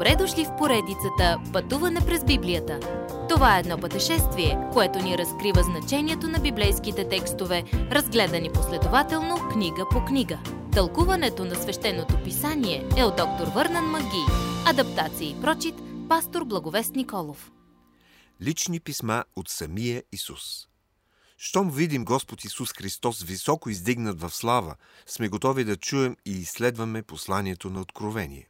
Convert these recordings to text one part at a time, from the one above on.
Добре дошли в поредицата Пътуване през Библията. Това е едно пътешествие, което ни разкрива значението на библейските текстове, разгледани последователно книга по книга. Тълкуването на свещеното писание е от доктор Върнан Маги. Адаптация и прочит, пастор Благовест Николов. Лични писма от самия Исус. Щом видим Господ Исус Христос високо издигнат в слава, сме готови да чуем и изследваме посланието на Откровение.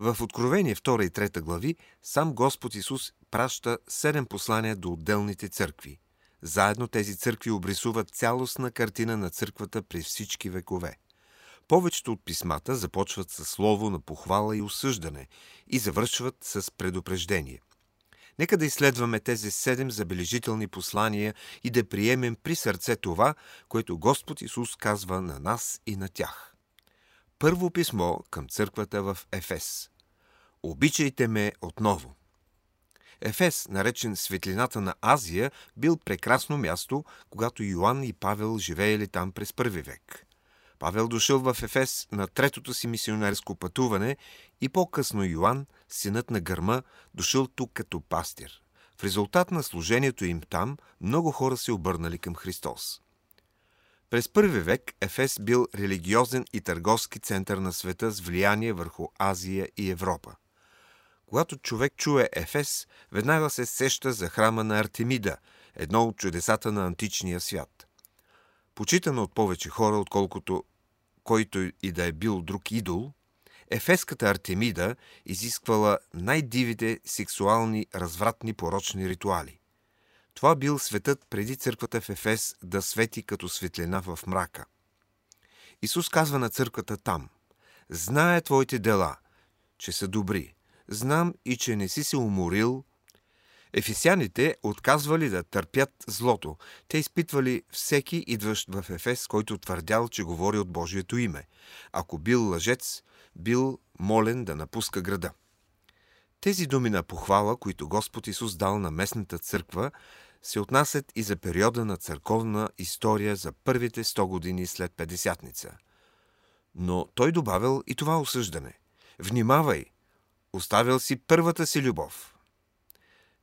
В Откровение 2 и 3 глави сам Господ Исус праща седем послания до отделните църкви. Заедно тези църкви обрисуват цялостна картина на църквата през всички векове. Повечето от писмата започват с слово на похвала и осъждане и завършват с предупреждение. Нека да изследваме тези седем забележителни послания и да приемем при сърце това, което Господ Исус казва на нас и на тях. Първо писмо към църквата в Ефес. Обичайте ме отново. Ефес, наречен светлината на Азия, бил прекрасно място, когато Йоанн и Павел живеели там през първи век. Павел дошъл в Ефес на третото си мисионерско пътуване и по-късно Йоанн, синът на гърма, дошъл тук като пастир. В резултат на служението им там, много хора се обърнали към Христос. През първи век Ефес бил религиозен и търговски център на света с влияние върху Азия и Европа. Когато човек чуе Ефес, веднага се сеща за храма на Артемида, едно от чудесата на античния свят. Почитано от повече хора, отколкото който и да е бил друг идол, Ефеската Артемида изисквала най-дивите сексуални, развратни, порочни ритуали. Това бил светът преди църквата в Ефес да свети като светлина в мрака. Исус казва на църквата там – Знае твоите дела, че са добри. Знам и, че не си се уморил. Ефесяните отказвали да търпят злото. Те изпитвали всеки идващ в Ефес, който твърдял, че говори от Божието име. Ако бил лъжец, бил молен да напуска града. Тези думи на похвала, които Господ Исус дал на местната църква, се отнасят и за периода на църковна история за първите 100 години след Педесятница. Но той добавил и това осъждане. Внимавай! Оставил си първата си любов.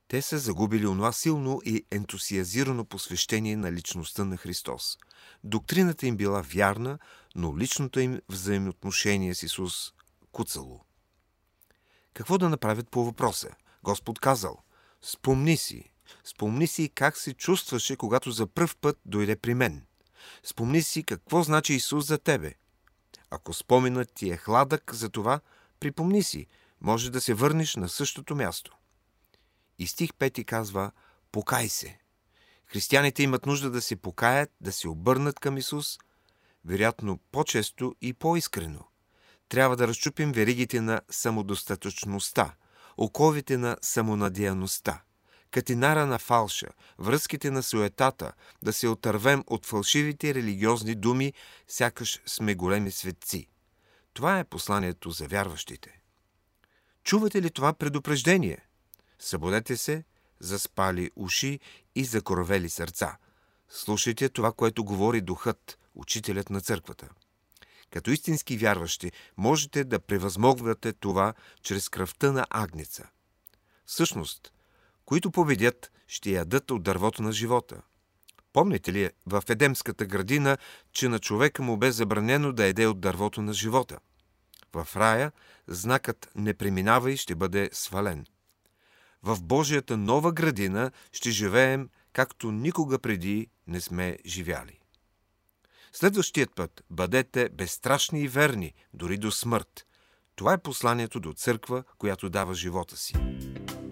Те са загубили онова силно и ентусиазирано посвещение на личността на Христос. Доктрината им била вярна, но личното им взаимоотношение с Исус куцало. Какво да направят по въпроса? Господ казал, спомни си, Спомни си как се чувстваше, когато за пръв път дойде при мен. Спомни си какво значи Исус за тебе. Ако споменът ти е хладък за това, припомни си, може да се върнеш на същото място. И стих 5 казва «Покай се». Християните имат нужда да се покаят, да се обърнат към Исус, вероятно по-често и по-искрено. Трябва да разчупим веригите на самодостатъчността, оковите на самонадеяността катинара на фалша, връзките на суетата, да се отървем от фалшивите религиозни думи, сякаш сме големи светци. Това е посланието за вярващите. Чувате ли това предупреждение? Събудете се, заспали уши и закоровели сърца. Слушайте това, което говори духът, учителят на църквата. Като истински вярващи, можете да превъзмогвате това чрез кръвта на агнеца. Всъщност, които победят, ще ядат от дървото на живота. Помните ли в Едемската градина, че на човека му бе забранено да еде от дървото на живота? В рая знакът не преминава и ще бъде свален. В Божията нова градина ще живеем, както никога преди не сме живяли. Следващият път бъдете безстрашни и верни, дори до смърт. Това е посланието до църква, която дава живота си.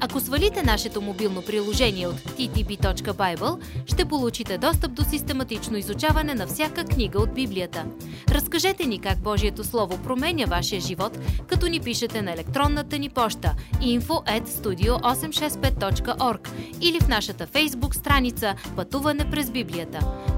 Ако свалите нашето мобилно приложение от ttb.bible, ще получите достъп до систематично изучаване на всяка книга от Библията. Разкажете ни как Божието Слово променя вашия живот, като ни пишете на електронната ни поща info at studio865.org или в нашата фейсбук страница Пътуване през Библията.